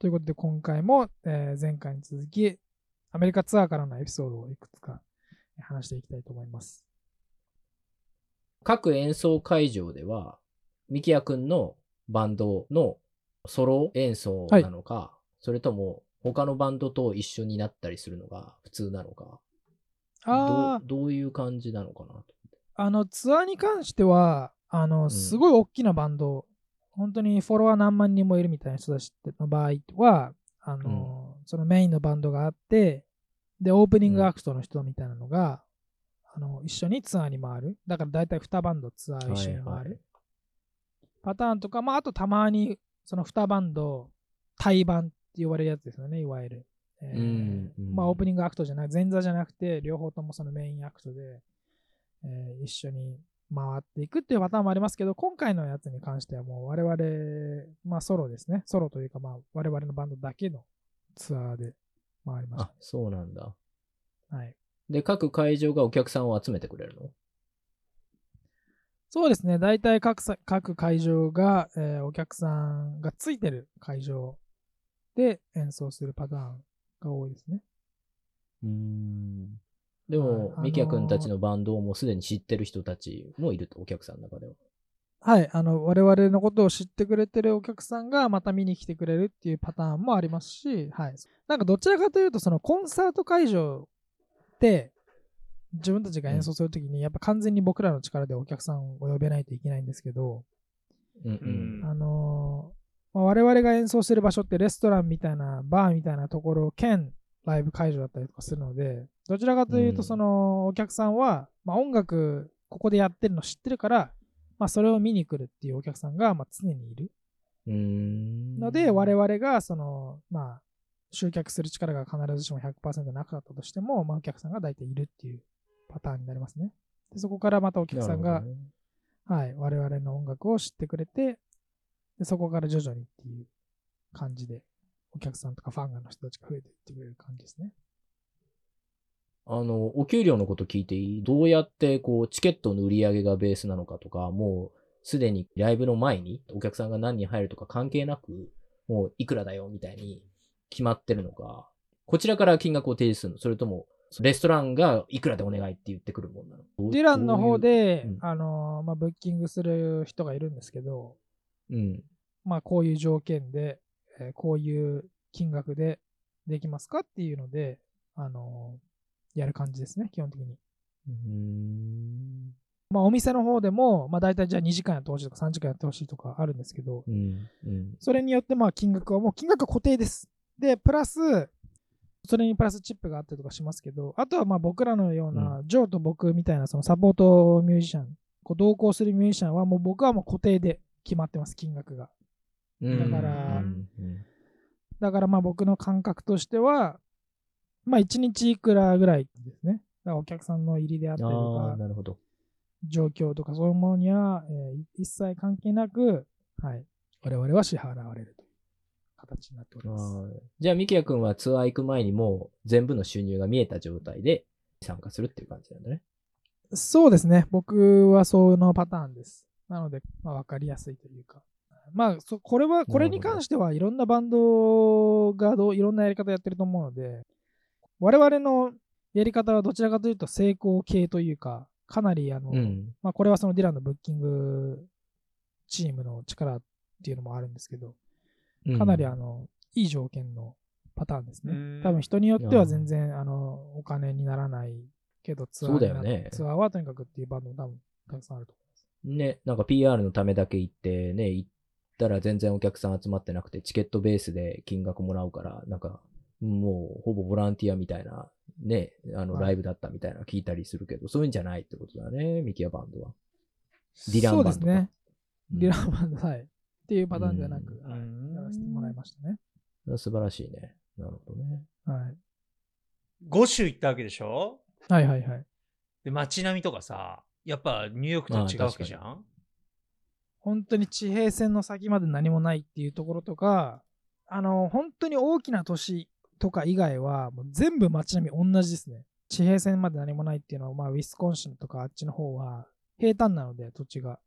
ということで今回も、えー前回に続きアメリカツアーからのエピソードをいくつか話していきたいと思います。各演奏会場では、ミキヤくんのバンドのソロ演奏なのか、それとも他のバンドと一緒になったりするのが普通なのか、ああ、どうどういう感じなのかなと。あのツアーに関しては、あのんすごい大きなバンド、本当にフォロワー何万人もいるみたいな人たちの場合は、あのそのメインのバンドがあって、で、オープニングアクトの人みたいなのが、あの一緒にツアーに回る。だから大体2バンドツアー一緒に回る。はいはいパターンとか、まあ、あとたまにその2バンド、対バンって言われるやつですよね、いわゆる。えーうんうんまあ、オープニングアクトじゃない、前座じゃなくて、両方ともそのメインアクトで、えー一緒に回っていくっていうパターンもありますけど、今回のやつに関してはもう我々、まあソロですね。ソロというか、まあ我々のバンドだけのツアーで回りましあ、そうなんだ。た。はい。で、各会場がお客さんを集めてくれるの？そうですね。大体各さ各会場が、えーお客さんがついてる会場で演奏するパターンが多いですね。うーん。ではいも、あのーミキヤくんたちのバンドをもうすでに知ってる人たちもいると、お客さんの中では。はい。あの、我々のことを知ってくれてるお客さんがまた見に来てくれるっていうパターンもありますし、はい。なんかどちらかというと、そのコンサート会場で自分たちが演奏するときに、やっぱ完全に僕らの力でお客さんを呼べないといけないんですけど、うんううんん。あのーまあ我々が演奏してる場所ってレストランみたいな、バーみたいなところ兼ライブ会場だったりとかするので、どちらかというと、うんそのお客さんは、まあ、音楽ここでやってるの知ってるから、まあ、それを見に来るっていうお客さんがまあ常にいる。ので、我々がその、まあ、集客する力が必ずしも100%なかったとしても、まあ、お客さんが大体いるっていうパターンになりますね。でそこからまたお客さんが、ねはい、我々の音楽を知ってくれて、でそこから徐々にっていう感じで、お客さんとかファンの人たちが増えていってくれる感じですね。あの、お給料のこと聞いていい？どうやって、こう、チケットの売り上げがベースなのかとか、もう、すでにライブの前にお客さんが何人入るとか関係なく、もういくらだよみたいに決まってるのか、こちらから金額を提示するの？それとも、レストランがいくらでお願いって言ってくるもんなの？ディランの方、で、うん。あのーまあ、ブッキングする人がいるんですけど、うん。まあ、こういう条件で、えーこういう金額でできますかっていうので、あのーやる感じですね、基本的に。うーん。まあ、お店の方でも、まあ、大体じゃあ2時間やってほしいとか3時間やってほしいとかあるんですけど、うん。うん。それによってまあ金額はもう金額は固定です。で、プラス、それにプラスチップがあったりとかしますけど、あとはまあ僕らのような、ジョーと僕みたいなそのサポートミュージシャン、こう同行するミュージシャンはもう僕はもう固定で決まってます、金額が。うんだからだからまあ僕の感覚としては、まあ1日いくらぐらいですね。だからお客さんの入りであったりとか、なるほど。状況とかそういうものには、えー一切関係なく、はい、我々は支払われるという形になっております。じゃあ、ミキヤ君はツアー行く前にもう全部の収入が見えた状態で参加するっていう感じなんだね。そうですね。僕はそのパターンです。なので、まあ、わかりやすいというか。まあ、そこれは、これに関してはいろんなバンドがどういろんなやり方やってると思うので、我々のやり方はどちらかというと成功系というか、かなりあの、うん。まあ、これはそのディランのブッキングチームの力っていうのもあるんですけど、かなりあの、いい条件のパターンですね。うん。多分人によっては全然、あの、お金にならないけど、ツアーになそうだよね。ツアーはとにかくっていうバンドも多分たくさんあるとね、なんか PR のためだけ行ってね、行ったら全然お客さん集まってなくて、チケットベースで金額もらうから、なんか、もうほぼボランティアみたいな、ね、あの、はいライブだったみたいなの聞いたりするけど、そういうんじゃないってことだね、ミキヤバンドは。思ディランバンドかそうですね。うんディランバンド、はい。っていうパターンではなく、うんはいうんやらせてもらいましたね。素晴らしいね。なるほどね。はい。5州行ったわけでしょ？はいはいはい。で、街並みとかさ、やっぱニューヨークと違うわけじゃん？本当に地平線の先まで何もないっていうところとか、あの、本当に大きな都市とか以外は、もう全部街並み同じですね。地平線まで何もないっていうのは、まあ、ウィスコンシンとかあっちの方は平坦なので、土地が。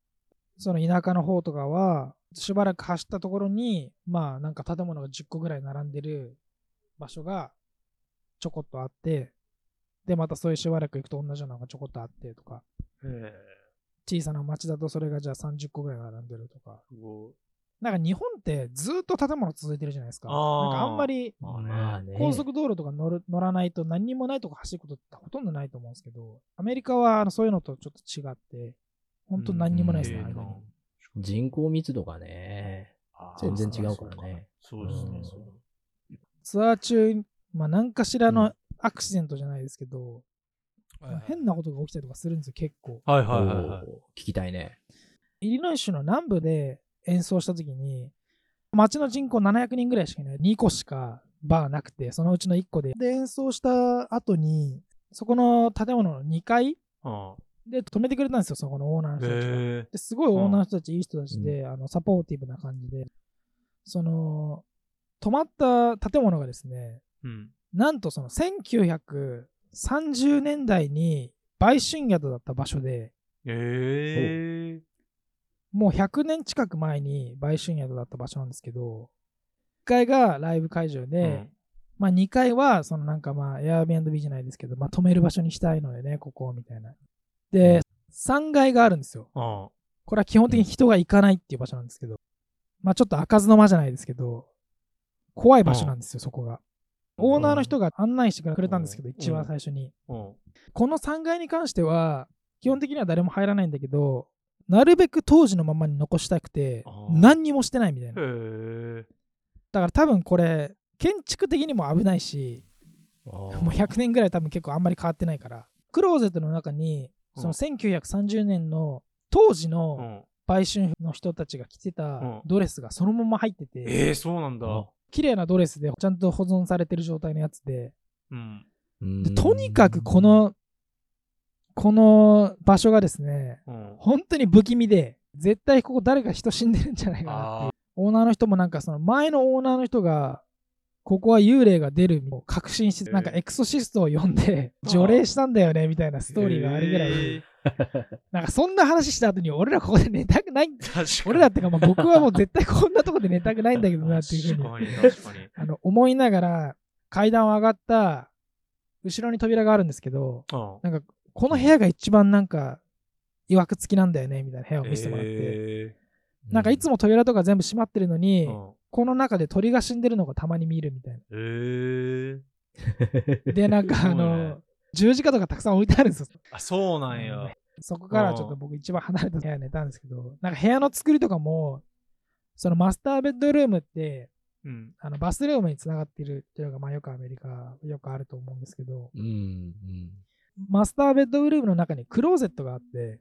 その田舎の方とかは、しばらく走ったところに、まあなんか建物が10個ぐらい並んでる場所がちょこっとあって、で、またそういうしばらく行くと同じようなのがちょこっとあってとか、へ小さな町だとそれがじゃあ30個ぐらい並んでるとか。なんか日本ってずっと建物続いてるじゃないですか。なんかあんまり。高速道路とか乗る乗らないと何にもないとこ走ることってほとんどないと思うんですけど、アメリカはあのそういうのとちょっと違って、本当何にもないですね。人口密度がね、全然違うからね。そうですねツアー中、まあ何かしらのアクシデントじゃないですけど、変なことが起きたりとかするんですよ、結構。はいはいはいはい。聞きたいね。イリノイ州の南部で演奏した時に、町の人口700人ぐらいしかいない。2個しかバーなくて、そのうちの1個で。で、演奏した後に、そこの建物の2階あで止めてくれたんですよ、そこのオーナーのー人たちが。ですごいオーナーの人たち、いい人たちで、あのサポーティブな感じで、その、止まった建物がですね、うん。なんとその1930年代に売春宿だった場所で、ええ。もう100年近く前に売春宿だった場所なんですけど、1階がライブ会場で、まあ2階はそのなんかまあ Airbnb じゃないですけど、まあ止める場所にしたいのでね、ここみたいな。で、3階があるんですよ。あこれは基本的に人が行かないっていう場所なんですけど、まあちょっと開かずの間じゃないですけど、怖い場所なんですよ、そこが。オーナーの人が案内してくれたんですけど、うん一番最初に。うん。この3階に関しては、基本的には誰も入らないんだけど、なるべく当時のままに残したくて何にもしてないみたいへな。え。だから多分これ、建築的にも危ないし、ももう100年ぐらい多分結構あんまり変わってないから、クローゼットの中に、そのうん1930年の当時うのん。売春の人たちが着てたうんドレスがそのまま入ってて、ええ、そうなんだ。綺麗なドレスでちゃんと保存されてる状態のやつで、うん。でとにかくこ、の、この場所がですね、うん。本当に不気味で、絶対ここ誰か人死んでるんじゃないかなっていうあ。オーナーの人もなんかその前のオーナーの人が、ここは幽霊が出るを確信して、なんかエクソシストを呼んで、除霊したんだよねみたいなストーリーがあるぐらい、なんかそんな話した後に俺らここで寝たくない。俺らってかまあ僕はもう絶対こんなとこで寝たくないんだけどなっていうふうに。あの思いながら階段を上がった後ろに扉があるんですけど、うん。なんかこの部屋が一番なんか曰く付きなんだよねみたいな部屋を見せてもらって、えなんかいつも扉とか全部閉まってるのに、えうんこの中で鳥が死んでるのがたまに見るみたいええ。な。で、なんかあの、十字架とかたくさん置いてあるんですよ。あ、そうなんや。そこからちょっと僕一番離れた部屋に寝たんですけど、なんか部屋の作りとかも、そのマスターベッドルームって、うん。あのバスルームにつながってるっていうのが、まあよくアメリカ、よくあると思うんですけど、うんうん。マスターベッドルームの中にクローゼットがあって、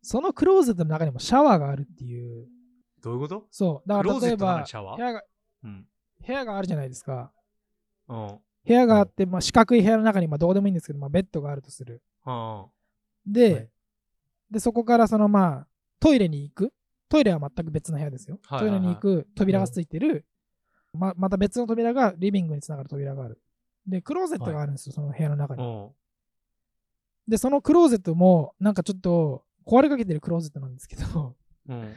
そのクローゼットの中にもシャワーがあるっていう、どういうこと？そう、だから例えば部屋が、うん。部屋があるじゃないですか。うん。部屋があって、まあ、四角い部屋の中に、まあ、どうでもいいんですけど、まあ、ベッドがあるとする。あで、はいで、そこからそのまあ、トイレに行く。トイレは全く別の部屋ですよ。はいはいはいトイレに行く扉がついてる、ままた別の扉がリビングにつながる扉がある。で、クローゼットがあるんですよ、その部屋の中あ。に。うん。で、そのクローゼットも、なんかちょっと壊れかけてるクローゼットなんですけど、うん。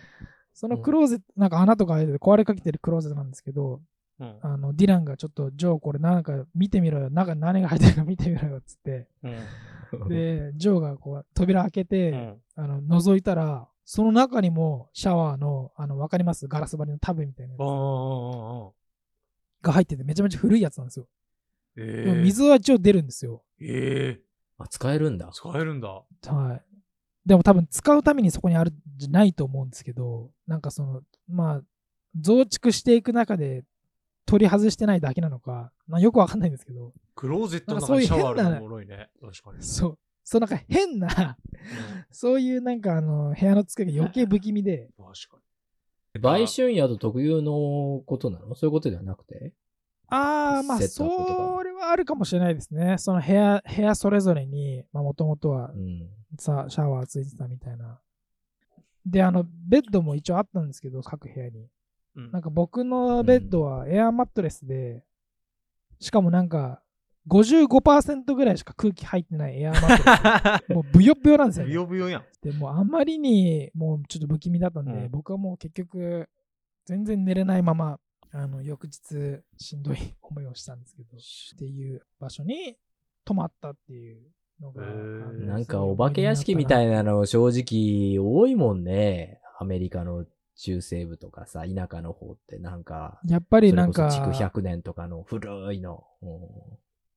そのクローゼット、なんか穴とか開いてて壊れかけてるクローゼットなんですけど、うん。あの、ディランがちょっと、ジョーこれなんか見てみろよ、中に何が入ってるか見てみろよ、っつって。うん。で、ジョーがこう扉開けて、うん。あの覗いたら、その中にもシャワーの、あの、わかります？ガラス張りのタブみたいなやつああ。が入ってて、めちゃめちゃ古いやつなんですよ。えでも水は一応出るんですよ。ええ。あ、使えるんだ。使えるんだ。はい。でも多分使うためにそこにあるんじゃないと思うんですけど、なんかその、まあ、増築していく中で取り外してないだけなのか、まあ、よくわかんないんですけど、クローゼットのなんかそういう中にシャワーあるのおもろいね。確かに。そう、そうなんか変な、そういうなんかあの、部屋の作りが余計不気味で、う ん確か売春宿特有のことなの？そういうことではなくて？ああ、まあ、それはあるかもしれないですね。その部屋、部屋それぞれに、まあ、もともとはうん。さ、シャワーついてたみたいな。で、あの、ベッドも一応あったんですけど、各部屋に。うんなんか僕のベッドはエアーマットレスで、しかもなんか、55%ぐらいしか空気入ってないエアマットレス。もうブヨブヨなんですよ、ブね。ヨブヨやん。でもうあんまりにもうちょっと不気味だったんで、うん僕はもう結局全然寝れないままあの翌日しんどい思いをしたんですけどっていう場所に泊まったっていうのがなんかお化け屋敷みたいなの正直多いもんね。アメリカの中西部とかさ、田舎の方ってなんか、やっぱりなんか築100年とかの古いの。うん。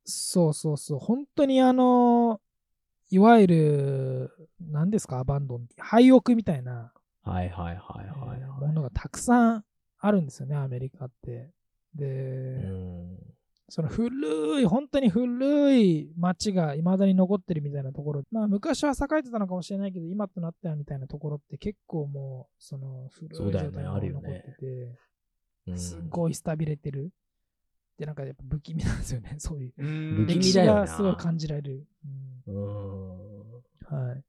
そうそうそう。本当にあのいわゆる何ですかアバンドン廃屋みたいな、はいはいはいはい、えーはいものがたくさんあるんですよねアメリカって。で、うんその古い、本当に古い街が未だに残ってるみたいなところ、まあ昔は栄えてたのかもしれないけど、今となってはみたいなところって結構もう、その古い状そうだよね態のまま残っあるよねてて、うんすごいスタビれてる。で、なんかやっぱ不気味なんですよね、そういう。不気味歴史がすごい感じられる。うんうんはい。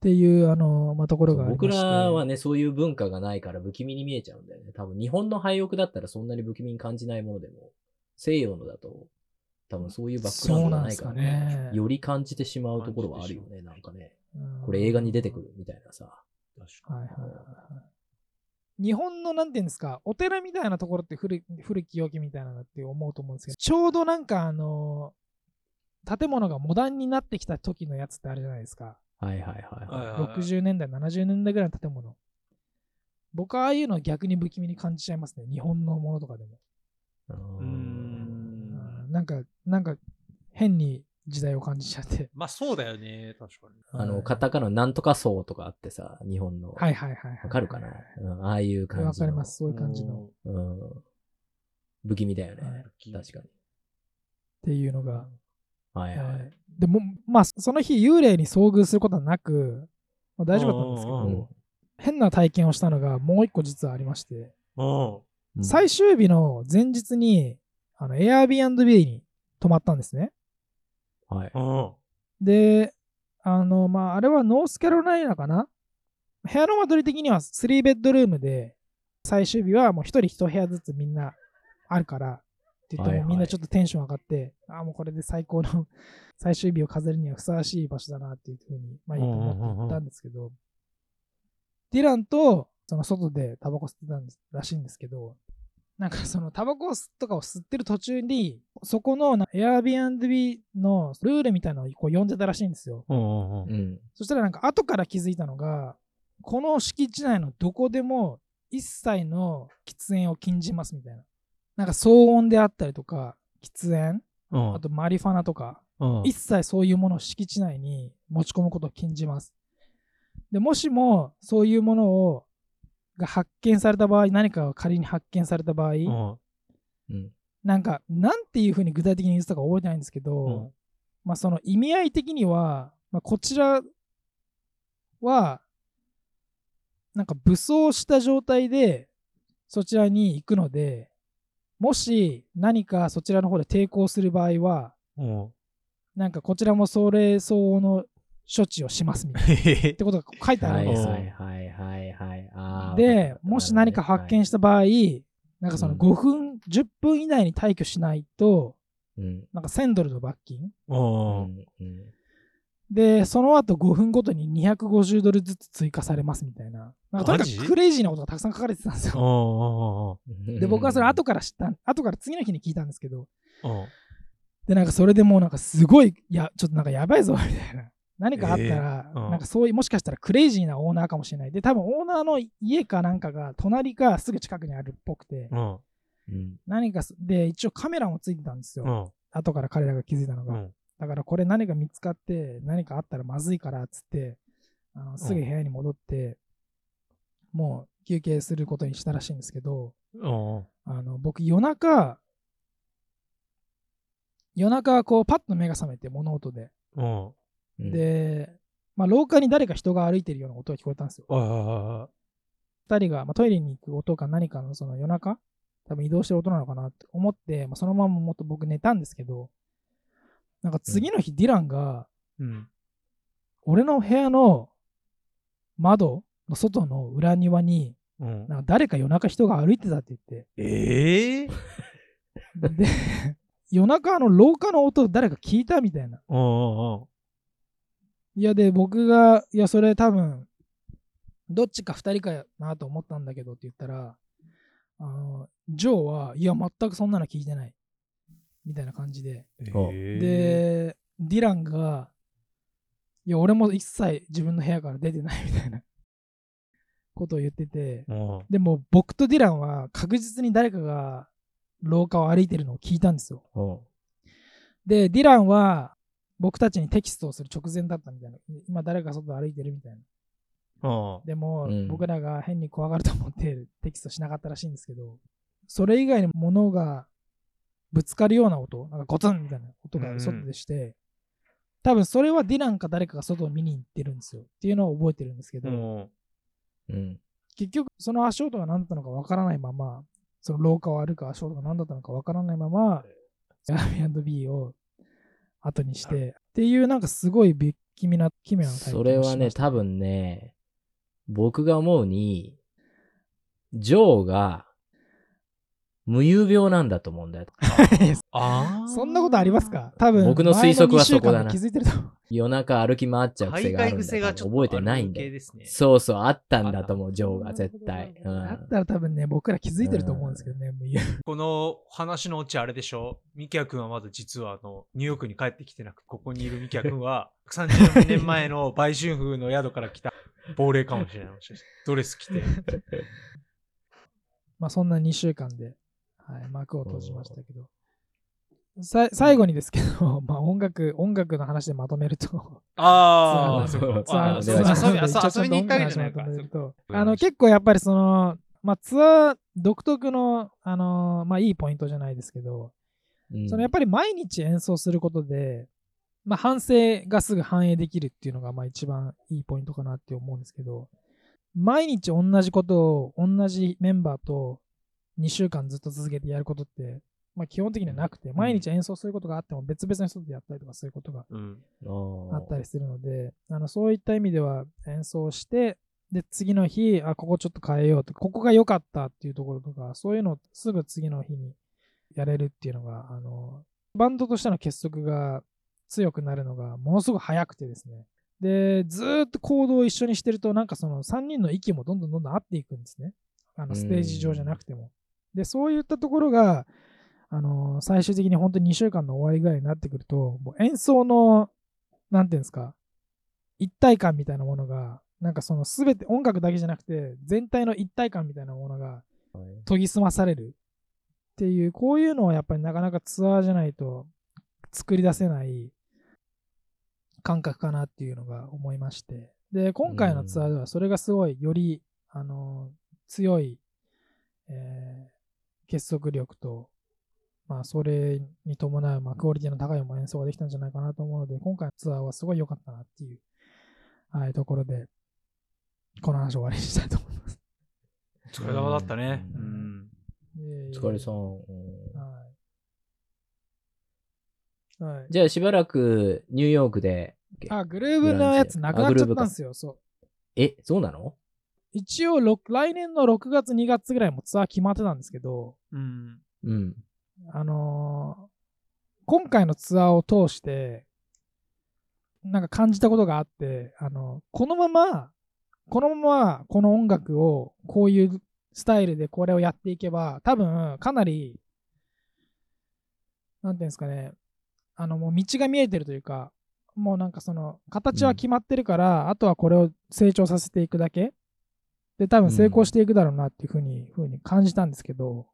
っていう、あの、まあ、ところがあり僕らはね、そういう文化がないから不気味に見えちゃうんだよね。多分日本の廃屋だったらそんなに不気味に感じないものでも、西洋のだと、多分そういうバックグラウンドがないからそうなんですかねより感じてしまうところはあるよね、なんかね。うんこれ映画に出てくるみたいなさ。確はいはいはいはい。日本のなんていうんですか、お寺みたいなところって古い古き良きみたいなのって思うと思うんですけど、ちょうどなんかあの、建物がモダンになってきた時のやつってあるじゃないですか。はいはいはいはい。はいはい60年代、70年代ぐらいの建物。僕はああいうの逆に不気味に感じちゃいますね。日本のものとかでも。うんうんなんか、なんか変に時代を感じちゃって。まあそうだよね、確かに。あの、はいカタカナなんとか層とかあってさ、日本の。はいはいはいはい。わかるかな、うん、ああいう感じの。わかります。そういう感じの。っうん。不気味だよね。はい確かに。ていうのが。はいはい。はいでも、まあ、その日幽霊に遭遇することはなく、まあ、大丈夫だったんですけど、変な体験をしたのがもう一個実はありまして、最終日の前日に、あの、Airbnb に泊まったんですね。はい。うん。で、あの、まあ、あれはノースカロライナかな？部屋の間取り的には3ベッドルームで、最終日はもう一人一部屋ずつみんなあるから、って言ってはいはいもみんなちょっとテンション上がって、ああ、もうこれで最高の 最終日を飾るにはふさわしい場所だなっていうふうに、まあいいと思って行ったんですけど、ディランとその外でタバコ吸ってたんですらしいんですけど、なんかそのタバコとかを吸ってる途中に、そこのな Airbnb のルールみたいなのをこう読んでたらしいんですよ。うんうんうん。うん。そしたらなんか後から気づいたのが、この敷地内のどこでも一切の喫煙を禁じますみたいな。なんか騒音であったりとか、喫煙、うんあとマリファナとか、うん一切そういうものを敷地内に持ち込むことを禁じます。でもしもそういうものをが発見された場合、何かが仮に発見された場合、うんうん。なんか、なんていうふうに具体的に言ってたか覚えてないんですけど、うんまあその意味合い的には、まあ、こちらは、なんか武装した状態でそちらに行くので、もし何かそちらの方で抵抗する場合は、うん。なんかこちらもそれ相応の処置をしますみたいな。ってことが書いてあはいるんですよ。はいはいはいはい。で、もし何か発見した場合、なんかそのうん5分、10分以内に退去しないと、うん。なんか1000ドルの罰金。うんで、その後5分ごとに250ドルずつ追加されますみたいな。なんかとにかくクレイジーなことがたくさん書かれてたんですうんよ。うんで、僕はそれ後から知った、後から次の日に聞いたんですけど、うんで、なんかそれでもうなんかすごい、いや、ちょっとなんかやばいぞ、みたいな。何かあったら、えーうんなんかそういう、もしかしたらクレイジーなオーナーかもしれない。で、多分オーナーの家かなんかが隣かすぐ近くにあるっぽくて。何かす、で、一応カメラもついてたんですよ。うん後から彼らが気づいたのが。うんだからこれ何か見つかって何かあったらまずいからっつってあのすぐ部屋に戻って、もう休憩することにしたらしいんですけどうんあの僕夜中夜中こうパッと目が覚めて物音で、うん。うん、で、まあ、廊下に誰か人が歩いてるような音が聞こえたんですよ。はいはいは二人が、まあ、トイレに行く音か何かのその夜中多分移動してる音なのかなって思って、まあ、そのままもっと僕寝たんですけどなんか次の日ディランが、いうん俺の部屋の窓の外の裏庭に、うんなんか誰か夜中人が歩いてたって言って、ええで、夜中の廊下の音誰か聞いたみたいな。うんうんうん。いや、で、僕が、いや、それ多分、どっちか二人かなと思ったんだけどって言ったら、あの、ジョーは、いや、全くそんなの聞いてない。みたいな感じで。で、ディランが、いや、俺も一切自分の部屋から出てないみたいな ことを言ってて、うんでも僕とディランは確実に誰かが廊下を歩いてるのを聞いたんですよ。うんで、ディランは僕たちにテキストをする直前だったみたいな。今誰か外歩いてるみたいな。うんでも、うん僕らが変に怖がると思ってテキストしなかったらしいんですけど、それ以外に物がぶつかるような音、なんかゴツンみたいな音が外でして、多分それはディランか誰かが外を見に行ってるんですよ。っていうのを覚えてるんですけど、うん。うん。結局その足音が何だったのかわからないまま、その廊下を歩く足音が何だったのかわからないまま、Airbnb を後にして、っていうなんかすごい不気味な、奇妙な体験をそれはね、多分ね、僕が思うに、ジョーが無遊病なんだと思うんだよ。あーそんなことありますか？多分僕の推測はそこだな気づいてると。夜中歩き回っちゃう癖があるんだ癖がちょっと覚えてないんだよ。ある系ですね。そうそう、あったんだと思う、ジョーが絶対。うだっん。たら多分ね、僕ら気づいてると思うんですけどね。もういやこの話のうちあれでしょ？ミキヤ君はまだ実はあのニューヨークに帰ってきてなくここにいるミキヤ君は 30年前の売春婦の宿から来た亡霊かもしれない。ドレス着て。まあそんな2週間で、はい、幕を閉じましたけど。さ最後にですけど、まあ音楽、音楽の話でまとめると、ああ、そそう遊びに行ったわけじゃないか。あの結構やっぱりその、まあツアー独特の、あのまあいいポイントじゃないですけど、うん。そのやっぱり毎日演奏することで、まあ、反省がすぐ反映できるっていうのがまあ一番いいポイントかなって思うんですけど、毎日同じことを同じメンバーと2週間ずっと続けてやることって、まあ、基本的にはなくて、毎日演奏することがあっても別々の人でやったりとかそういうことがうん。ああったりするので、あのそういった意味では演奏して、で、次の日、あ、ここちょっと変えようと、ここが良かったっていうところとか、そういうのをすぐ次の日にやれるっていうのが、あの、バンドとしての結束が強くなるのがものすごく早くてですね。で、ずーっと行動を一緒にしてると、なんかその3人の息もどんどんどんどん合っていくんですね。あの、ステージ上じゃなくても。で、そういったところが、あの、最終的に本当に2週間の終わりぐらいになってくると、もう演奏の、なんていうんですか、一体感みたいなものが、なんかその全て音楽だけじゃなくて、全体の一体感みたいなものが研ぎ澄まされるっていう、こういうのはやっぱりなかなかツアーじゃないと作り出せない感覚かなっていうのが思いまして。で、今回のツアーではそれがすごいより、あの、強い、えー結束力と、まあ、それに伴う、まあ、クオリティの高い演奏ができたんじゃないかなと思うので、今回のツアーはすごい良かったなっていう、はい、ところで、この話を終わりにしたいと思います。お疲れ様だったね。ううん。お疲れさんはい。はい。じゃあしばらくニューヨークで。あ、グルーブのやつなくなっちゃったんですよ。そう。え、そうなの？一応来年の6月、2月ぐらいもツアー決まってたんですけど、うん。うん。あのー今回のツアーを通して、なんか感じたことがあって、あの、このまま、このままこの音楽をこういうスタイルでこれをやっていけば、多分かなり、なんていうんですかね、あの、もう道が見えてるというか、もうなんかその、形は決まってるから、あとはこれを成長させていくだけ。で、多分成功していくだろうなっていうふうに、ふうに感じたんですけど、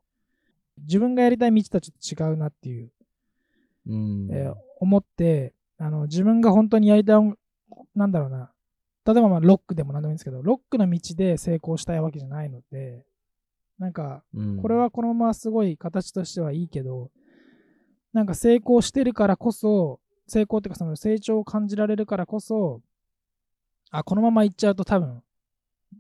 自分がやりたい道とはちょっと違うなっていううん。えー思って、あの、自分が本当にやりたい音、なんだろうな、例えばまあロックでも何でもいいんですけど、ロックの道で成功したいわけじゃないので、なんか、うん。これはこのまますごい形としてはいいけど、なんか成功してるからこそ、成功っていうかその成長を感じられるからこそ、あ、このまま行っちゃうと多分、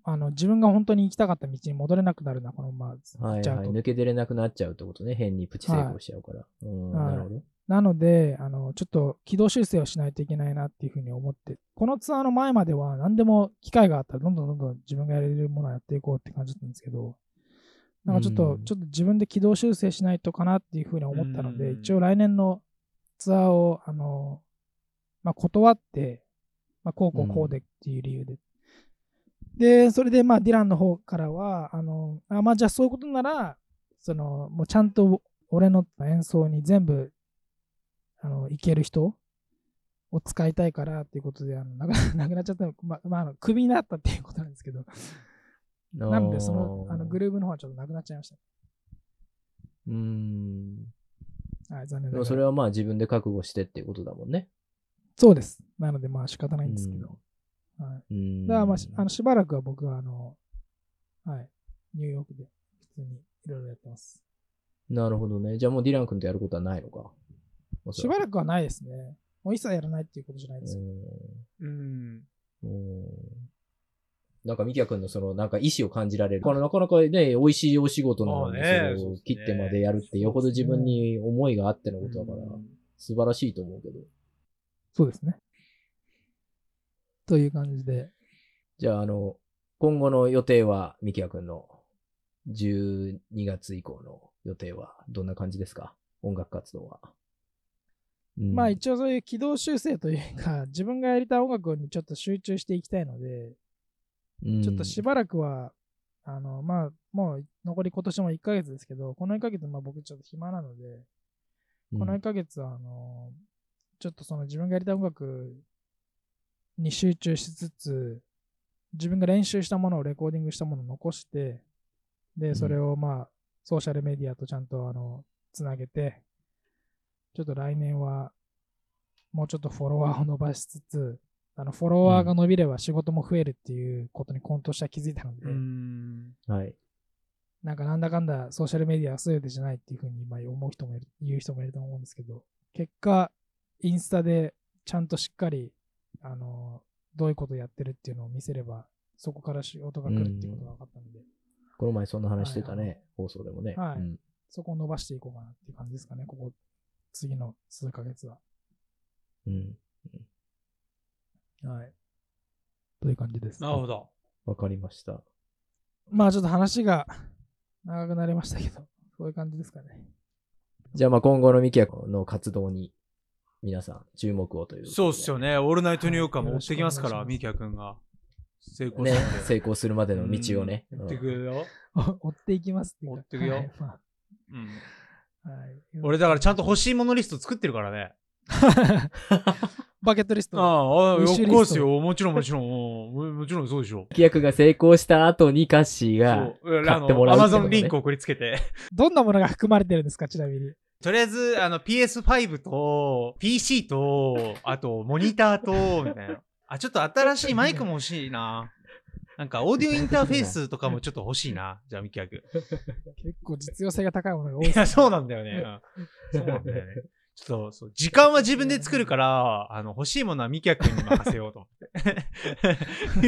あの、自分が本当に行きたかった道に戻れなくなるな、このまま行はいはい。っちゃうと。抜け出れなくなっちゃうってことね。変にプチ成功しちゃうから。うん。はいなるほど。なので、あの、ちょっと軌道修正をしないといけないなっていうふうに思って、このツアーの前までは何でも機会があったらどんどんどんどん自分がやれるものをやっていこうって感じだったんですけど、なんかちょっと、うんちょっと自分で軌道修正しないとかなっていうふうに思ったので、うん一応来年のツアーを、あの、まあ、断って、まあ、こうこうこうでっていう理由で。で、それで、まあ、ディランの方からは、あの、あまあ、じゃあそういうことなら、その、もうちゃんと俺の演奏に全部、あの、いける人を使いたいからっていうことで、あの、なく なくなっちゃった、まあ、まあ、あの、クビになったっていうことなんですけど、なので、その、あの、グルーブの方はちょっとなくなっちゃいました。うーん。はい、残念でながら。もそれはまあ自分で覚悟してっていうことだもんね。そうです。なので、まあ仕方ないんですけど。はい。だから、まあし、あのしばらくは僕は、あの、はい、ニューヨークで普通にいろいろやってます。なるほどね。じゃあもうディラン君とやることはないのか？しばらくはないですね。もう一切やらないっていうことじゃないですよ。うん。なんか、ミキヤ君のその、なんか意志を感じられる。これなかなかね、美味しいお仕事なのに、それを切ってまでやるって、よほど自分に思いがあってのことだから、うん素晴らしいと思うけど。そうですね。という感じで。じゃあ、あの、今後の予定は、ミキヤ君の12月以降の予定はどんな感じですか？音楽活動は。うんまあ一応そういう軌道修正というか、自分がやりたい音楽にちょっと集中していきたいので、うんちょっとしばらくは、あの、まあ、もう残り今年も1ヶ月ですけど、この1ヶ月、まあ僕ちょっと暇なので、この1ヶ月は、あの、ちょっとその自分がやりたい音楽に集中しつつ、自分が練習したものをレコーディングしたものを残して、で、それをまあ、ソーシャルメディアとちゃんとあの、つなげて、ちょっと来年は、もうちょっとフォロワーを伸ばしつつ、あの、フォロワーが伸びれば仕事も増えるっていうことに今年は気づいたので、うん。はい。なんかなんだかんだソーシャルメディアは全てじゃないっていうふうにまあ思う人もいる、言う人もいると思うんですけど、結果、インスタでちゃんとしっかり、あの、どういうことやってるっていうのを見せれば、そこから仕事が来るっていうことが分かったので、この前そんな話してたはいはね、放送でもね。はいうんそこを伸ばしていこうかなっていう感じですかね、ここ、次の数ヶ月は。うん。はい。という感じです。なるほど。わかりました。まあちょっと話が長くなりましたけど、そういう感じですかね。じゃあまあ今後のミキヤの活動に皆さん注目をという。そうっすよね。オールナイトニューヨークははい持ってきますから、ミキヤ君が。成功ねするんで。、成功するまでの道をね。うん持ってくるよ。追っていきますっていうか追ってくよはいまうん。あはい俺だからちゃんと欲しいものリスト作ってるからね。バケットリスト。ああ、よっこですよ。もちろんもちろん。うんもちろんそうでしょ。ミキヤ君が成功した後にカッシーが。買ってもらうアマゾンリンク送りつけて。どんなものが含まれてるんですか、ちなみに。とりあえず、あの、PS5 と、PC と、あと、モニターと、みたいな。あ、ちょっと新しいマイクも欲しいな。なんか、オーディオインターフェースとかもちょっと欲しいな。じゃあ、ミキヤ君。結構実用性が高いものが多い。いや、そうなんだよね。うんそうなんだよね。ちょっと、そう、時間は自分で作るから、あの、欲しいものはミキヤ君に任せようと思っ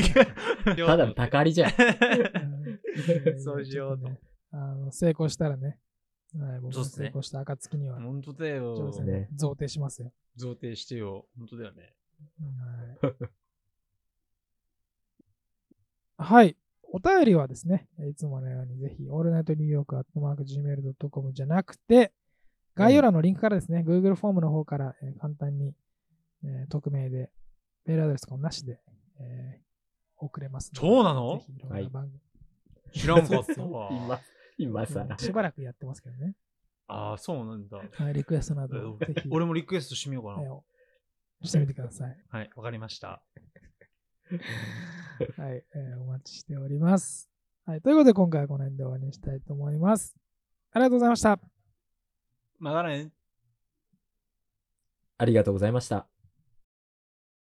て。ただのたかりじゃん。う んそうしようと あの成功したらね、はい、僕そうっすねも成功した暁には、本当だよね贈呈しますよ。贈呈してよ。本当だよね。はい。はい。お便りはですね、いつものようにぜひ、オールナイトニューヨークアットマーク Gmail.com じゃなくて、概要欄のリンクからですね、Google フォームの方から、えー簡単に、えー匿名で、メールアドレスとかもなしで、えー送れます。そうなの？ぜひいろんな番組知らんかったわ。今、今さ。しばらくやってますけどね。ああ、そうなんだ。はい、リクエストなどをぜひ、俺もリクエストしてみようかな。えーしてみてください。はい、わかりました。はい、えーお待ちしております。はい、ということで今回はこの辺で終わりにしたいと思います。ありがとうございました。またね。ありがとうございました。